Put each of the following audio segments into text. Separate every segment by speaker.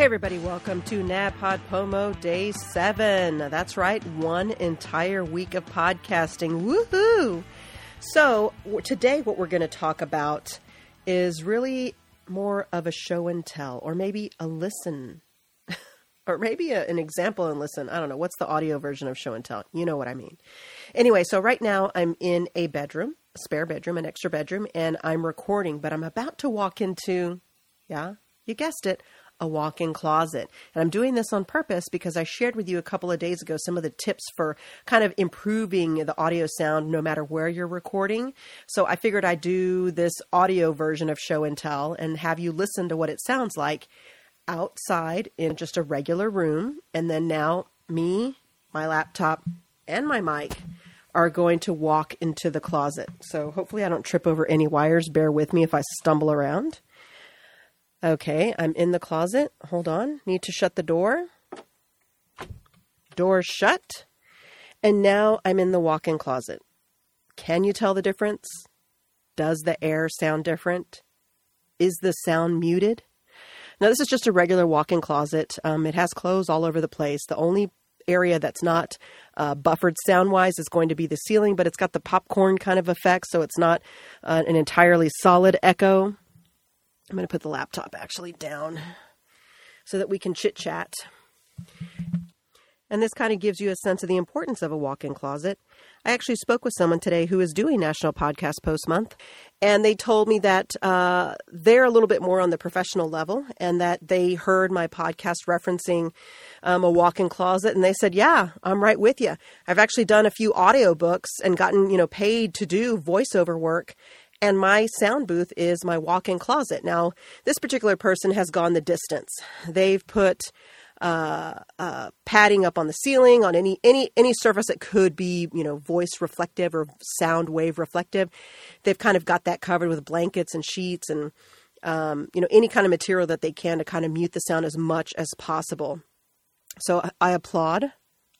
Speaker 1: Hey, everybody, welcome to NaPodPoMo Day 7. That's right, one entire week of podcasting. Woohoo! So, today, what we're going to talk about is really more of a show and tell, or maybe a listen, or maybe a, an example and listen. I don't know. What's the audio version of show and tell? You know what I mean. Anyway, so right now I'm in a bedroom, a spare bedroom, an extra bedroom, and I'm recording, but I'm about to walk into, yeah, you guessed it, a walk in closet. And I'm doing this on purpose because I shared with you a couple of days ago some of the tips for kind of improving the audio sound no matter where you're recording. So I figured I'd do this audio version of show and tell and have you listen to what it sounds like outside in just a regular room. And then now, me, my laptop, and my mic are going to walk into the closet. So hopefully I don't trip over any wires. Bear with me if I stumble around. Okay, I'm in the closet. Hold on. Need to shut the door. Door shut. And now I'm in the walk in closet. Can you tell the difference? Does the air sound different? Is the sound muted? Now, this is just a regular walk in closet. Um, it has clothes all over the place. The only area that's not uh, buffered sound wise is going to be the ceiling, but it's got the popcorn kind of effect, so it's not uh, an entirely solid echo. I'm going to put the laptop actually down so that we can chit chat. And this kind of gives you a sense of the importance of a walk in closet. I actually spoke with someone today who is doing National Podcast Post Month, and they told me that uh, they're a little bit more on the professional level and that they heard my podcast referencing um, a walk in closet, and they said, Yeah, I'm right with you. I've actually done a few audiobooks and gotten, you know, paid to do voiceover work and my sound booth is my walk-in closet. Now, this particular person has gone the distance. They've put uh, uh, padding up on the ceiling on any any any surface that could be you know voice reflective or sound wave reflective. They've kind of got that covered with blankets and sheets and um, you know any kind of material that they can to kind of mute the sound as much as possible. So I applaud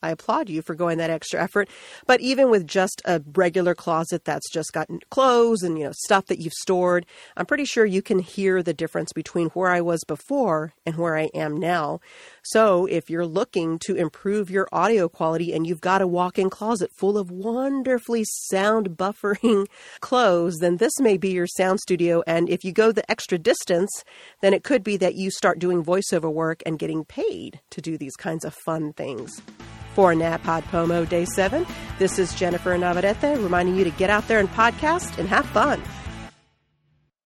Speaker 1: I applaud you for going that extra effort. But even with just a regular closet that's just got clothes and you know stuff that you've stored, I'm pretty sure you can hear the difference between where I was before and where I am now. So if you're looking to improve your audio quality and you've got a walk-in closet full of wonderfully sound buffering clothes, then this may be your sound studio. And if you go the extra distance, then it could be that you start doing voiceover work and getting paid to do these kinds of fun things. For NaPodPoMo Day 7, this is Jennifer Navarrete reminding you to get out there and podcast and have fun.